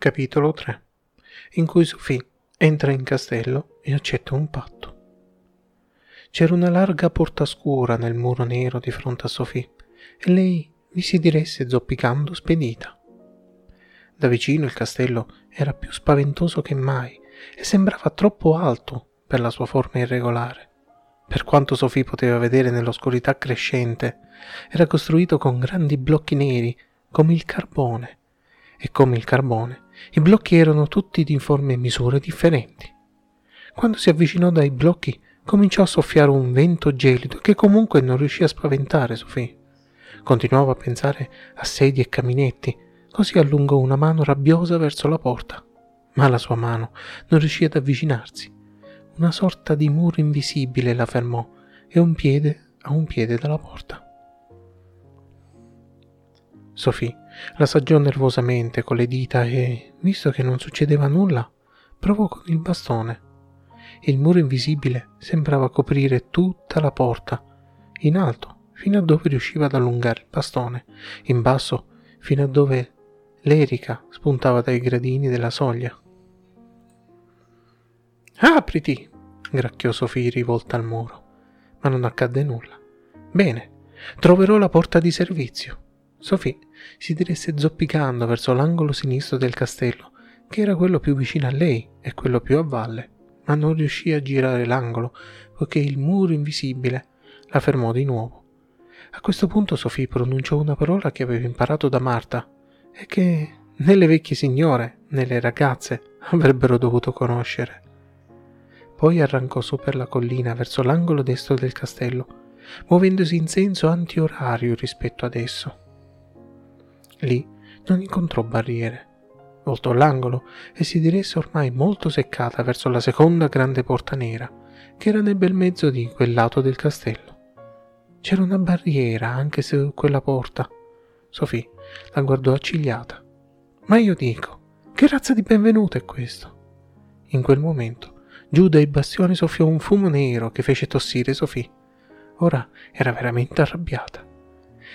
Capitolo 3 in cui Sophie entra in castello e accetta un patto. C'era una larga porta scura nel muro nero di fronte a Sophie e lei vi si diresse zoppicando spedita. Da vicino il castello era più spaventoso che mai e sembrava troppo alto per la sua forma irregolare. Per quanto Sophie poteva vedere nell'oscurità crescente, era costruito con grandi blocchi neri come il carbone e come il carbone i blocchi erano tutti di forme e misure differenti. Quando si avvicinò dai blocchi, cominciò a soffiare un vento gelido che comunque non riuscì a spaventare Sofì. Continuava a pensare a sedie e caminetti, così allungò una mano rabbiosa verso la porta. Ma la sua mano non riuscì ad avvicinarsi. Una sorta di muro invisibile la fermò e un piede a un piede dalla porta. Sofì l'assaggiò nervosamente con le dita e, visto che non succedeva nulla, provò con il bastone. Il muro invisibile sembrava coprire tutta la porta, in alto fino a dove riusciva ad allungare il bastone, in basso fino a dove l'erica spuntava dai gradini della soglia. Apriti! gracchiò Sofì rivolta al muro, ma non accadde nulla. Bene, troverò la porta di servizio. Sophie si diresse zoppicando verso l'angolo sinistro del castello, che era quello più vicino a lei e quello più a valle, ma non riuscì a girare l'angolo poiché il muro invisibile la fermò di nuovo. A questo punto Sophie pronunciò una parola che aveva imparato da Marta e che né le vecchie signore né le ragazze avrebbero dovuto conoscere. Poi arrancò su per la collina verso l'angolo destro del castello, muovendosi in senso antiorario rispetto ad esso. Lì non incontrò barriere. Voltò l'angolo e si diresse ormai molto seccata verso la seconda grande porta nera, che era nel bel mezzo di quel lato del castello. C'era una barriera anche su quella porta. Sofì la guardò accigliata. Ma io dico, che razza di benvenuto è questo? In quel momento, giù dai bastioni soffiò un fumo nero che fece tossire Sofì. Ora era veramente arrabbiata.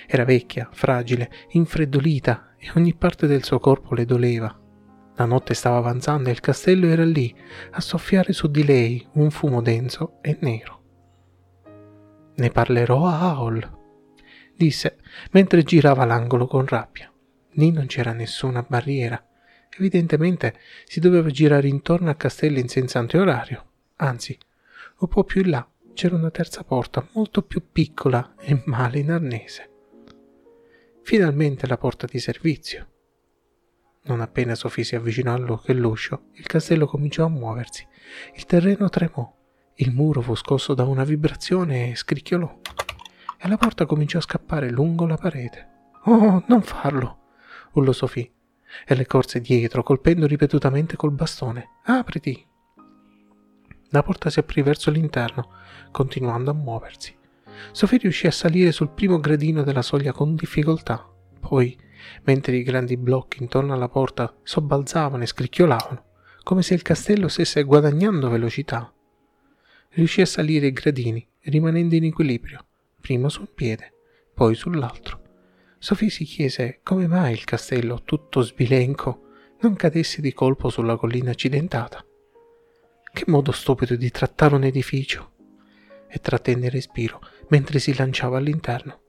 Era vecchia, fragile, infreddolita e ogni parte del suo corpo le doleva. La notte stava avanzando e il castello era lì, a soffiare su di lei un fumo denso e nero. Ne parlerò a Aol, disse mentre girava l'angolo con rabbia. Lì non c'era nessuna barriera. Evidentemente si doveva girare intorno al castello in senza anteorario. Anzi, un po' più in là c'era una terza porta molto più piccola e male in arnese finalmente la porta di servizio. Non appena Sofì si avvicinò all'uscio, il castello cominciò a muoversi. Il terreno tremò, il muro fu scosso da una vibrazione e scricchiolò, e la porta cominciò a scappare lungo la parete. Oh, non farlo! urlò Sofì, e le corse dietro, colpendo ripetutamente col bastone. Apriti! La porta si aprì verso l'interno, continuando a muoversi. Sofì riuscì a salire sul primo gradino della soglia con difficoltà. Poi, mentre i grandi blocchi intorno alla porta sobbalzavano e scricchiolavano, come se il castello stesse guadagnando velocità, riuscì a salire i gradini, rimanendo in equilibrio, prima su un piede, poi sull'altro. Sofì si chiese come mai il castello, tutto sbilenco, non cadesse di colpo sulla collina accidentata. Che modo stupido di trattare un edificio! E trattenne il respiro mentre si lanciava all'interno.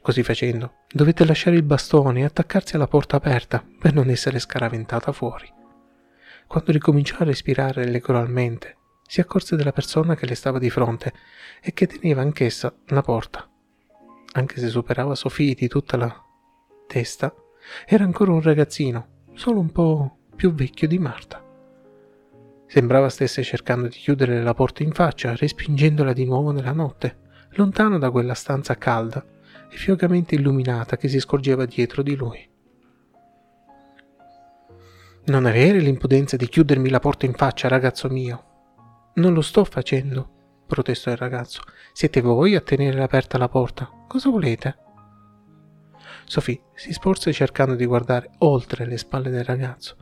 Così facendo, dovette lasciare il bastone e attaccarsi alla porta aperta per non essere scaraventata fuori. Quando ricominciò a respirare regolarmente, si accorse della persona che le stava di fronte e che teneva anch'essa la porta. Anche se superava Sofì di tutta la testa, era ancora un ragazzino, solo un po' più vecchio di Marta. Sembrava stesse cercando di chiudere la porta in faccia, respingendola di nuovo nella notte lontano da quella stanza calda e fiocamente illuminata che si scorgeva dietro di lui. Non avere l'impudenza di chiudermi la porta in faccia, ragazzo mio. Non lo sto facendo, protestò il ragazzo. Siete voi a tenere aperta la porta. Cosa volete? Sofì si sporse cercando di guardare oltre le spalle del ragazzo.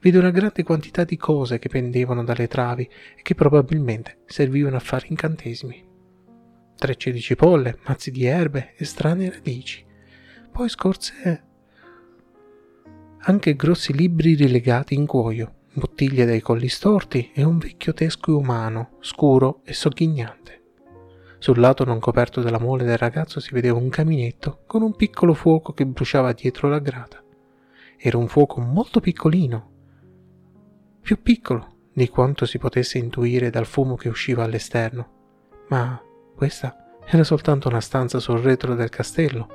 Vide una grande quantità di cose che pendevano dalle travi e che probabilmente servivano a fare incantesimi trecce di cipolle, mazzi di erbe e strane radici. Poi scorse anche grossi libri rilegati in cuoio, bottiglie dai colli storti e un vecchio teschio umano, scuro e sogghignante. Sul lato non coperto della mole del ragazzo si vedeva un caminetto con un piccolo fuoco che bruciava dietro la grata. Era un fuoco molto piccolino, più piccolo di quanto si potesse intuire dal fumo che usciva all'esterno, ma questa era soltanto una stanza sul retro del castello.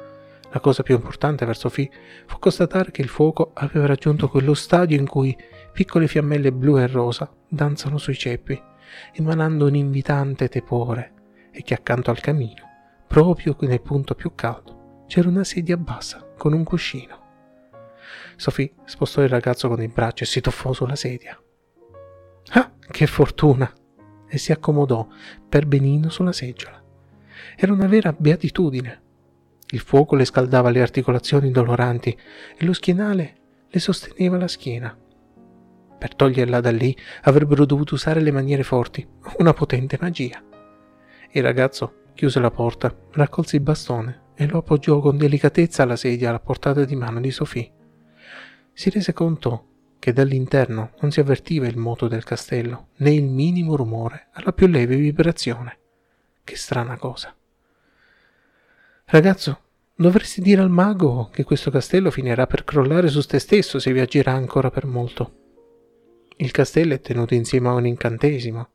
La cosa più importante per Sophie fu constatare che il fuoco aveva raggiunto quello stadio in cui piccole fiammelle blu e rosa danzano sui ceppi, emanando un invitante tepore, e che accanto al camino, proprio nel punto più caldo, c'era una sedia bassa con un cuscino. Sophie spostò il ragazzo con il braccio e si tuffò sulla sedia. Ah, che fortuna! E si accomodò per benino sulla seggiola. Era una vera beatitudine. Il fuoco le scaldava le articolazioni doloranti e lo schienale le sosteneva la schiena. Per toglierla da lì avrebbero dovuto usare le maniere forti, una potente magia. Il ragazzo chiuse la porta, raccolse il bastone e lo appoggiò con delicatezza alla sedia alla portata di mano di Sophie. Si rese conto che dall'interno non si avvertiva il moto del castello, né il minimo rumore alla più lieve vibrazione. Che strana cosa. Ragazzo, dovresti dire al mago che questo castello finirà per crollare su te stesso se viaggerà ancora per molto. Il castello è tenuto insieme a un incantesimo,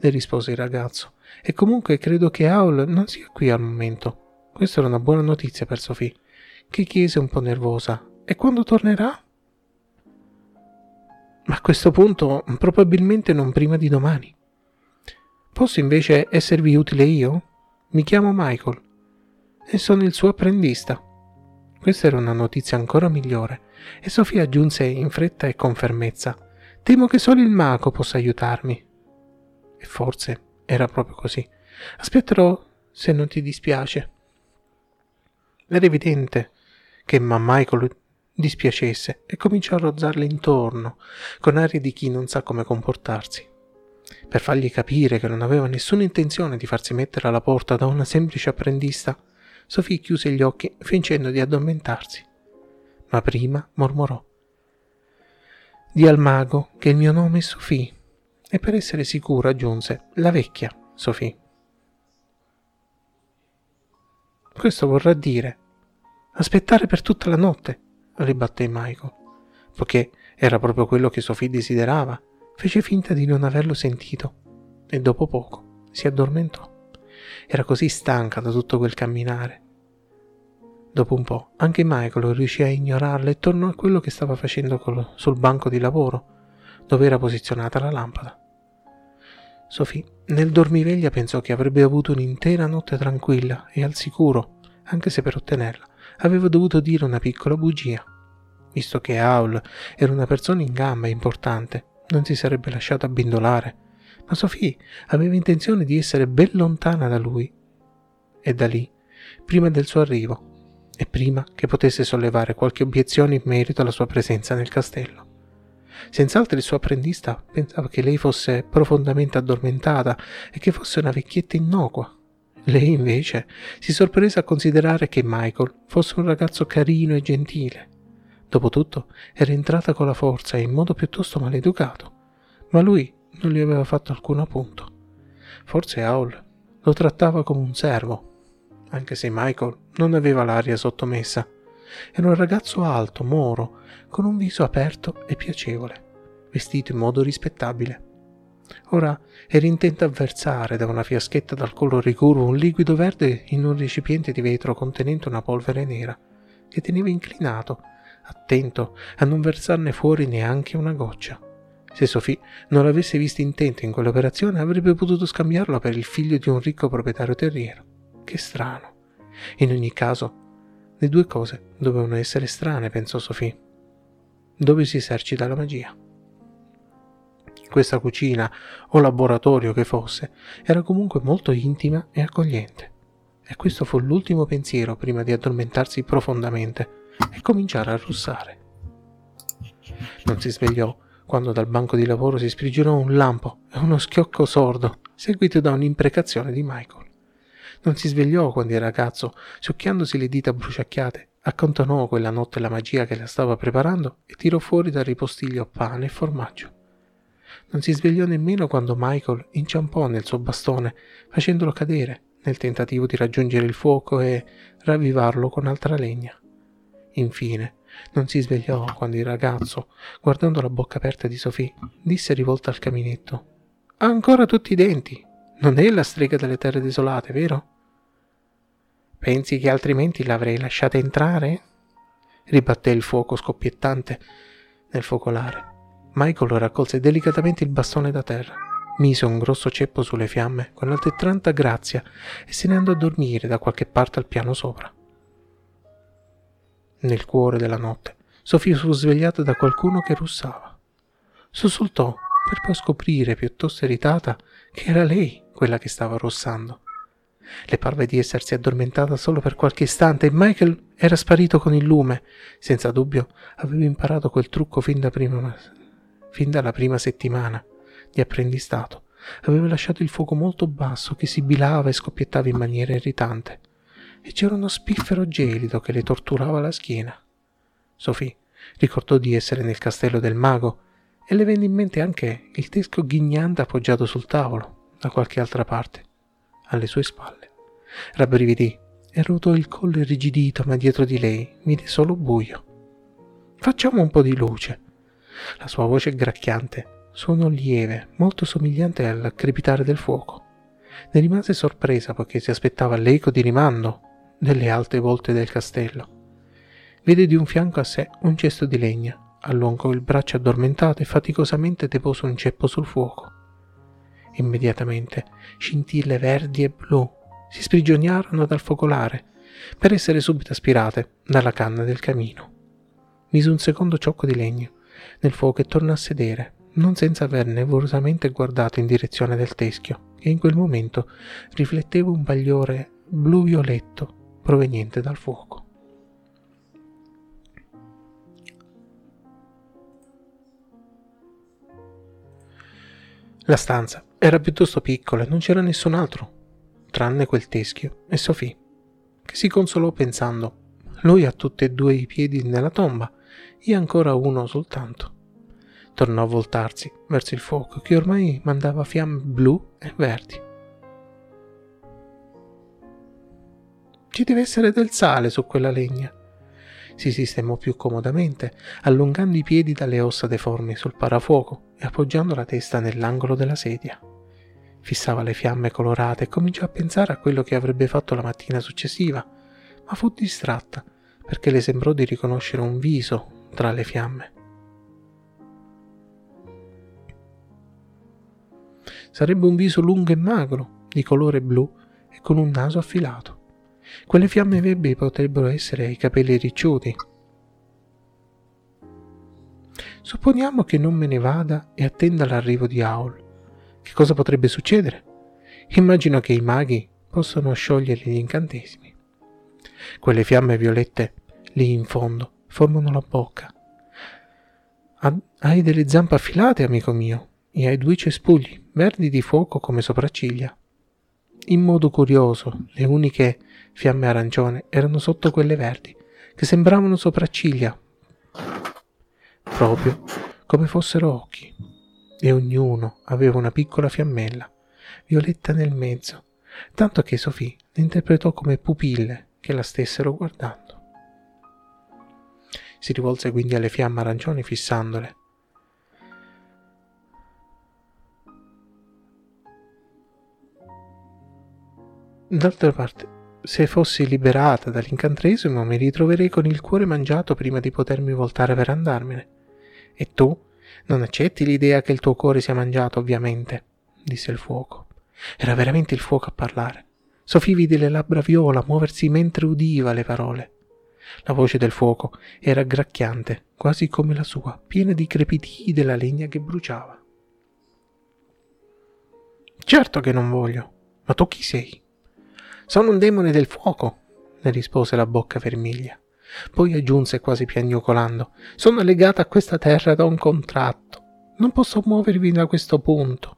le rispose il ragazzo, e comunque credo che Aul non sia qui al momento. Questa era una buona notizia per Sophie, che chiese un po' nervosa. E quando tornerà? Ma a questo punto probabilmente non prima di domani. Posso invece esservi utile io? Mi chiamo Michael e sono il suo apprendista. Questa era una notizia ancora migliore e Sofia aggiunse in fretta e con fermezza Temo che solo il mago possa aiutarmi. E forse era proprio così. Aspetterò se non ti dispiace. Era evidente che Michael dispiacesse e cominciò a rozzarle intorno, con aria di chi non sa come comportarsi. Per fargli capire che non aveva nessuna intenzione di farsi mettere alla porta da una semplice apprendista, Sofì chiuse gli occhi fingendo di addormentarsi. Ma prima mormorò. Di al mago che il mio nome è Sofì e per essere sicuro aggiunse la vecchia Sofì. Questo vorrà dire aspettare per tutta la notte, ribatté Michael, poiché era proprio quello che Sophie desiderava, fece finta di non averlo sentito e dopo poco si addormentò. Era così stanca da tutto quel camminare. Dopo un po' anche Michael riuscì a ignorarla e tornò a quello che stava facendo col, sul banco di lavoro, dove era posizionata la lampada. Sophie, nel dormiveglia, pensò che avrebbe avuto un'intera notte tranquilla e al sicuro, anche se per ottenerla aveva dovuto dire una piccola bugia. Visto che Aul era una persona in gamba e importante, non si sarebbe lasciato abbindolare, ma Sophie aveva intenzione di essere ben lontana da lui. E da lì, prima del suo arrivo, e prima che potesse sollevare qualche obiezione in merito alla sua presenza nel castello. Senz'altro il suo apprendista pensava che lei fosse profondamente addormentata e che fosse una vecchietta innocua, lei invece si sorprese a considerare che Michael fosse un ragazzo carino e gentile. Dopotutto era entrata con la forza e in modo piuttosto maleducato, ma lui non gli aveva fatto alcun appunto. Forse Aul lo trattava come un servo, anche se Michael non aveva l'aria sottomessa. Era un ragazzo alto, moro, con un viso aperto e piacevole, vestito in modo rispettabile. Ora era intento a versare da una fiaschetta dal collo ricurvo un liquido verde in un recipiente di vetro contenente una polvere nera, che teneva inclinato, attento a non versarne fuori neanche una goccia. Se Sophie non l'avesse visto intento in quell'operazione avrebbe potuto scambiarlo per il figlio di un ricco proprietario terriero. Che strano. In ogni caso, le due cose dovevano essere strane, pensò Sophie. Dove si esercita la magia? questa cucina o laboratorio che fosse, era comunque molto intima e accogliente. E questo fu l'ultimo pensiero prima di addormentarsi profondamente e cominciare a russare. Non si svegliò quando dal banco di lavoro si sprigionò un lampo e uno schiocco sordo, seguito da un'imprecazione di Michael. Non si svegliò quando il ragazzo, succhiandosi le dita bruciacchiate, accantonò quella notte la magia che la stava preparando e tirò fuori dal ripostiglio pane e formaggio. Non si svegliò nemmeno quando Michael inciampò nel suo bastone, facendolo cadere nel tentativo di raggiungere il fuoco e ravvivarlo con altra legna. Infine, non si svegliò quando il ragazzo, guardando la bocca aperta di Sophie, disse rivolta al caminetto: Ha ancora tutti i denti. Non è la strega delle terre desolate, vero? Pensi che altrimenti l'avrei lasciata entrare? ribatté il fuoco scoppiettante nel focolare. Michael raccolse delicatamente il bastone da terra, mise un grosso ceppo sulle fiamme con altrettanta grazia e se ne andò a dormire da qualche parte al piano sopra. Nel cuore della notte, Sofia fu svegliata da qualcuno che russava. Sussultò per poi scoprire, piuttosto irritata, che era lei quella che stava russando. Le parve di essersi addormentata solo per qualche istante e Michael era sparito con il lume. Senza dubbio aveva imparato quel trucco fin, da prima, fin dalla prima settimana di apprendistato. Aveva lasciato il fuoco molto basso che sibilava e scoppiettava in maniera irritante. E c'era uno spiffero gelido che le torturava la schiena. Sophie ricordò di essere nel castello del mago e le venne in mente anche il teschio ghignante appoggiato sul tavolo, da qualche altra parte, alle sue spalle. Rabbrividì e ruotò il collo irrigidito, ma dietro di lei vide solo buio. Facciamo un po' di luce. La sua voce gracchiante suonò lieve, molto somigliante al crepitare del fuoco. Ne rimase sorpresa poiché si aspettava l'eco di rimando delle alte volte del castello. Vide di un fianco a sé un cesto di legna, allungò il braccio addormentato e faticosamente depose un ceppo sul fuoco. Immediatamente scintille verdi e blu si sprigionarono dal focolare per essere subito aspirate dalla canna del camino. Mise un secondo ciocco di legno nel fuoco e tornò a sedere, non senza aver nervosamente guardato in direzione del teschio, che in quel momento rifletteva un bagliore blu-violetto proveniente dal fuoco. La stanza era piuttosto piccola e non c'era nessun altro, tranne quel teschio e Sophie, che si consolò pensando, lui ha tutti e due i piedi nella tomba, io ancora uno soltanto. Tornò a voltarsi verso il fuoco che ormai mandava fiamme blu e verdi. Ci deve essere del sale su quella legna. Si sistemò più comodamente, allungando i piedi dalle ossa deformi sul parafuoco e appoggiando la testa nell'angolo della sedia. Fissava le fiamme colorate e cominciò a pensare a quello che avrebbe fatto la mattina successiva, ma fu distratta perché le sembrò di riconoscere un viso tra le fiamme. Sarebbe un viso lungo e magro, di colore blu e con un naso affilato. Quelle fiamme verdi potrebbero essere i capelli ricciuti. Supponiamo che non me ne vada e attenda l'arrivo di Aul. Che cosa potrebbe succedere? Immagino che i maghi possano sciogliere gli incantesimi. Quelle fiamme violette lì in fondo formano la bocca. Hai delle zampe affilate, amico mio, e hai due cespugli verdi di fuoco come sopracciglia. In modo curioso, le uniche fiamme arancione erano sotto quelle verdi, che sembravano sopracciglia, proprio come fossero occhi, e ognuno aveva una piccola fiammella, violetta nel mezzo, tanto che Sofì le interpretò come pupille che la stessero guardando. Si rivolse quindi alle fiamme arancioni fissandole. D'altra parte, se fossi liberata dall'incantresimo mi ritroverei con il cuore mangiato prima di potermi voltare per andarmene. E tu non accetti l'idea che il tuo cuore sia mangiato, ovviamente, disse il fuoco. Era veramente il fuoco a parlare. Sofì vide le labbra viola muoversi mentre udiva le parole. La voce del fuoco era gracchiante, quasi come la sua, piena di crepitii della legna che bruciava. Certo che non voglio, ma tu chi sei? Sono un demone del fuoco, le rispose la bocca vermiglia. Poi aggiunse quasi piagnucolando: Sono legata a questa terra da un contratto. Non posso muovermi da questo punto.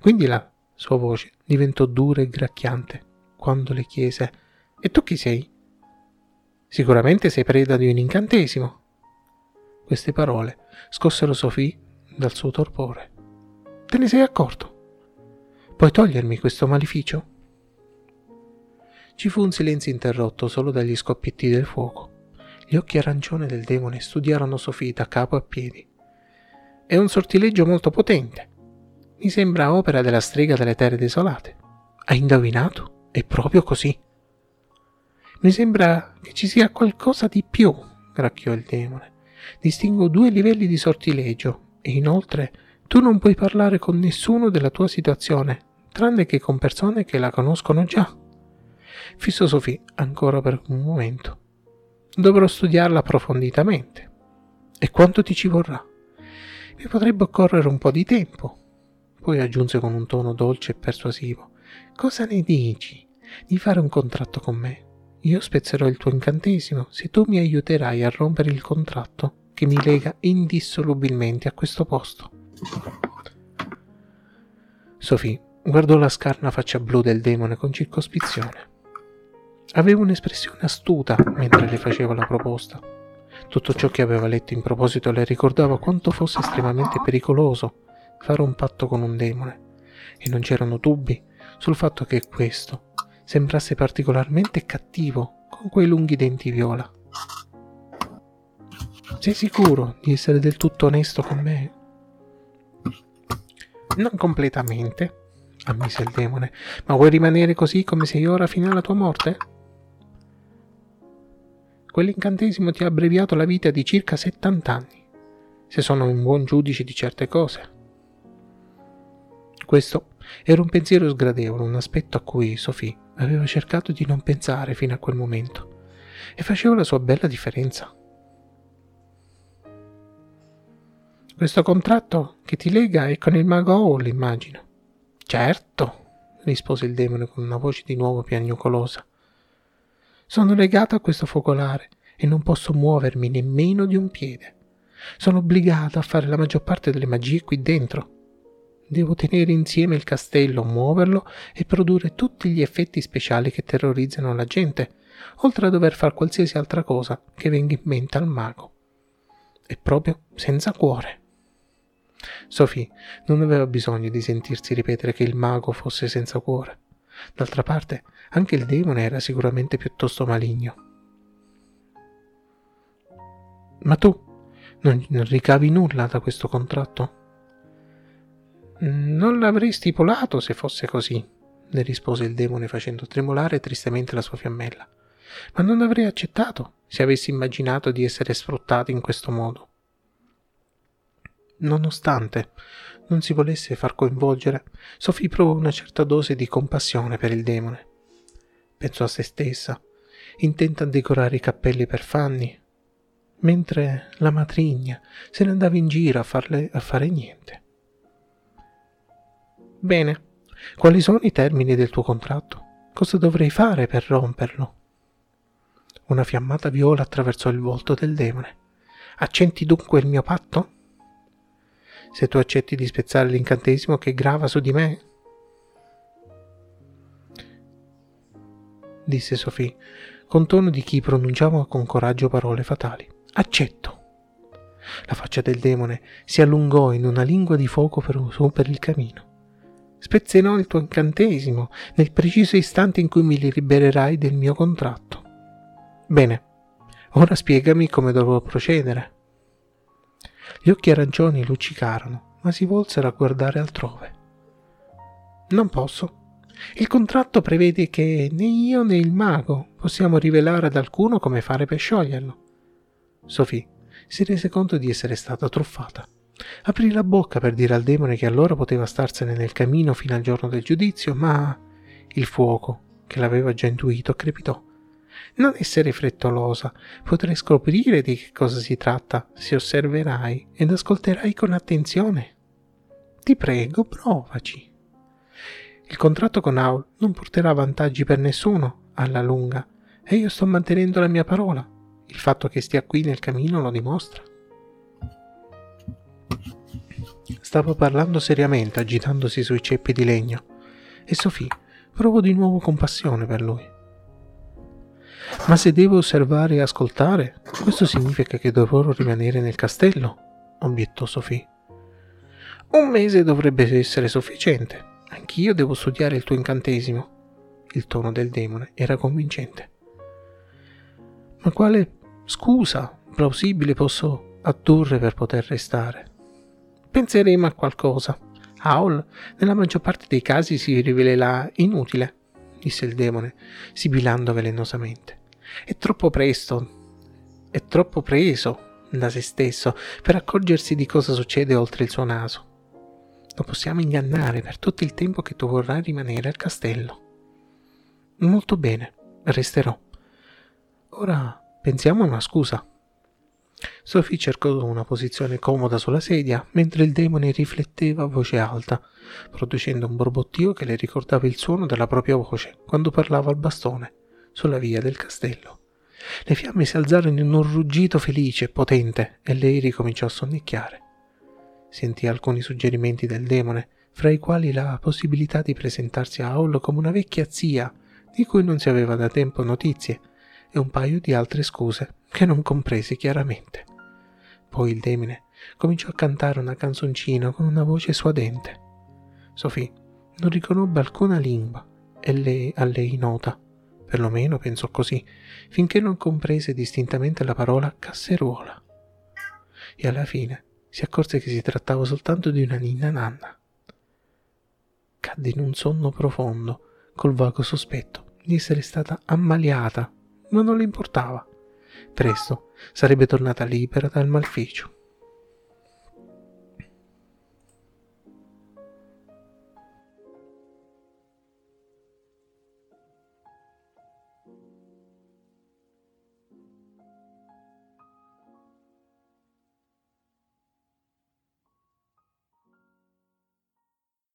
Quindi la sua voce diventò dura e gracchiante quando le chiese: E tu chi sei? Sicuramente sei preda di un incantesimo. Queste parole scossero Sophie dal suo torpore. Te ne sei accorto? Puoi togliermi questo maleficio? Ci fu un silenzio interrotto solo dagli scoppietti del fuoco. Gli occhi arancioni del demone studiarono Sofì da capo a piedi. È un sortileggio molto potente. Mi sembra opera della strega delle terre desolate. Hai indovinato? È proprio così. Mi sembra che ci sia qualcosa di più, gracchiò il demone. Distingo due livelli di sortileggio e inoltre tu non puoi parlare con nessuno della tua situazione, tranne che con persone che la conoscono già. Fissò Sofì ancora per un momento. Dovrò studiarla approfonditamente. E quanto ti ci vorrà? Mi potrebbe occorrere un po' di tempo. Poi aggiunse con un tono dolce e persuasivo. Cosa ne dici? Di fare un contratto con me? Io spezzerò il tuo incantesimo se tu mi aiuterai a rompere il contratto che mi lega indissolubilmente a questo posto. Sophie guardò la scarna faccia blu del demone con circospezione. Aveva un'espressione astuta mentre le faceva la proposta. Tutto ciò che aveva letto in proposito le ricordava quanto fosse estremamente pericoloso fare un patto con un demone, e non c'erano dubbi sul fatto che questo sembrasse particolarmente cattivo con quei lunghi denti viola. Sei sicuro di essere del tutto onesto con me? Non completamente, ammise il demone, ma vuoi rimanere così come sei ora fino alla tua morte? Quell'incantesimo ti ha abbreviato la vita di circa 70 anni, se sono un buon giudice di certe cose. Questo era un pensiero sgradevole, un aspetto a cui Sophie aveva cercato di non pensare fino a quel momento, e faceva la sua bella differenza. Questo contratto che ti lega è con il mago Hall, immagino. Certo, rispose il demone con una voce di nuovo piagnucolosa. Sono legato a questo focolare e non posso muovermi nemmeno di un piede. Sono obbligato a fare la maggior parte delle magie qui dentro. Devo tenere insieme il castello, muoverlo e produrre tutti gli effetti speciali che terrorizzano la gente, oltre a dover fare qualsiasi altra cosa che venga in mente al mago. E proprio senza cuore. Sophie non aveva bisogno di sentirsi ripetere che il mago fosse senza cuore. D'altra parte, anche il demone era sicuramente piuttosto maligno. Ma tu non ricavi nulla da questo contratto? Non l'avrei stipulato se fosse così, le rispose il demone facendo tremolare tristemente la sua fiammella. Ma non avrei accettato se avessi immaginato di essere sfruttato in questo modo. Nonostante non si volesse far coinvolgere, Sophie provò una certa dose di compassione per il demone. Pensò a se stessa, intenta a decorare i cappelli per Fanny, mentre la matrigna se ne andava in giro a, farle, a fare niente. Bene, quali sono i termini del tuo contratto? Cosa dovrei fare per romperlo? Una fiammata viola attraversò il volto del demone. Accenti dunque il mio patto? Se tu accetti di spezzare l'incantesimo che grava su di me? disse Sophie, con tono di chi pronunciava con coraggio parole fatali. Accetto. La faccia del demone si allungò in una lingua di fuoco per, per il camino. Spezzerò il tuo incantesimo nel preciso istante in cui mi libererai del mio contratto. Bene, ora spiegami come dovrò procedere. Gli occhi arancioni luccicarono, ma si volsero a guardare altrove. Non posso. Il contratto prevede che né io né il mago possiamo rivelare ad alcuno come fare per scioglierlo. Sophie si rese conto di essere stata truffata. Aprì la bocca per dire al demone che allora poteva starsene nel camino fino al giorno del giudizio, ma il fuoco, che l'aveva già intuito, crepitò. Non essere frettolosa, potrai scoprire di che cosa si tratta se osserverai ed ascolterai con attenzione. Ti prego, provaci. Il contratto con Aul non porterà vantaggi per nessuno alla lunga e io sto mantenendo la mia parola. Il fatto che stia qui nel camino lo dimostra. Stava parlando seriamente, agitandosi sui ceppi di legno, e Sophie provò di nuovo compassione per lui. Ma se devo osservare e ascoltare, questo significa che dovrò rimanere nel castello? obiettò Sophie. Un mese dovrebbe essere sufficiente. Anch'io devo studiare il tuo incantesimo. Il tono del demone era convincente. Ma quale scusa plausibile posso addurre per poter restare? Penseremo a qualcosa. Aul, nella maggior parte dei casi, si rivelerà inutile, disse il demone, sibilando velenosamente. È troppo presto, è troppo preso da se stesso per accorgersi di cosa succede oltre il suo naso. Lo possiamo ingannare per tutto il tempo che tu vorrai rimanere al castello. Molto bene, resterò. Ora pensiamo a una scusa. Sophie cercò una posizione comoda sulla sedia mentre il demone rifletteva a voce alta, producendo un borbottio che le ricordava il suono della propria voce quando parlava al bastone sulla via del castello. Le fiamme si alzarono in un ruggito felice e potente e lei ricominciò a sonnecchiare. Sentì alcuni suggerimenti del demone, fra i quali la possibilità di presentarsi a Hall come una vecchia zia di cui non si aveva da tempo notizie e un paio di altre scuse che non comprese chiaramente. Poi il demone cominciò a cantare una canzoncina con una voce suadente. Sophie non riconobbe alcuna lingua e lei, a lei nota, perlomeno pensò così, finché non comprese distintamente la parola casseruola. E alla fine si accorse che si trattava soltanto di una ninna nanna. Cadde in un sonno profondo, col vago sospetto di essere stata ammaliata, ma non le importava. Presto sarebbe tornata libera dal maleficio.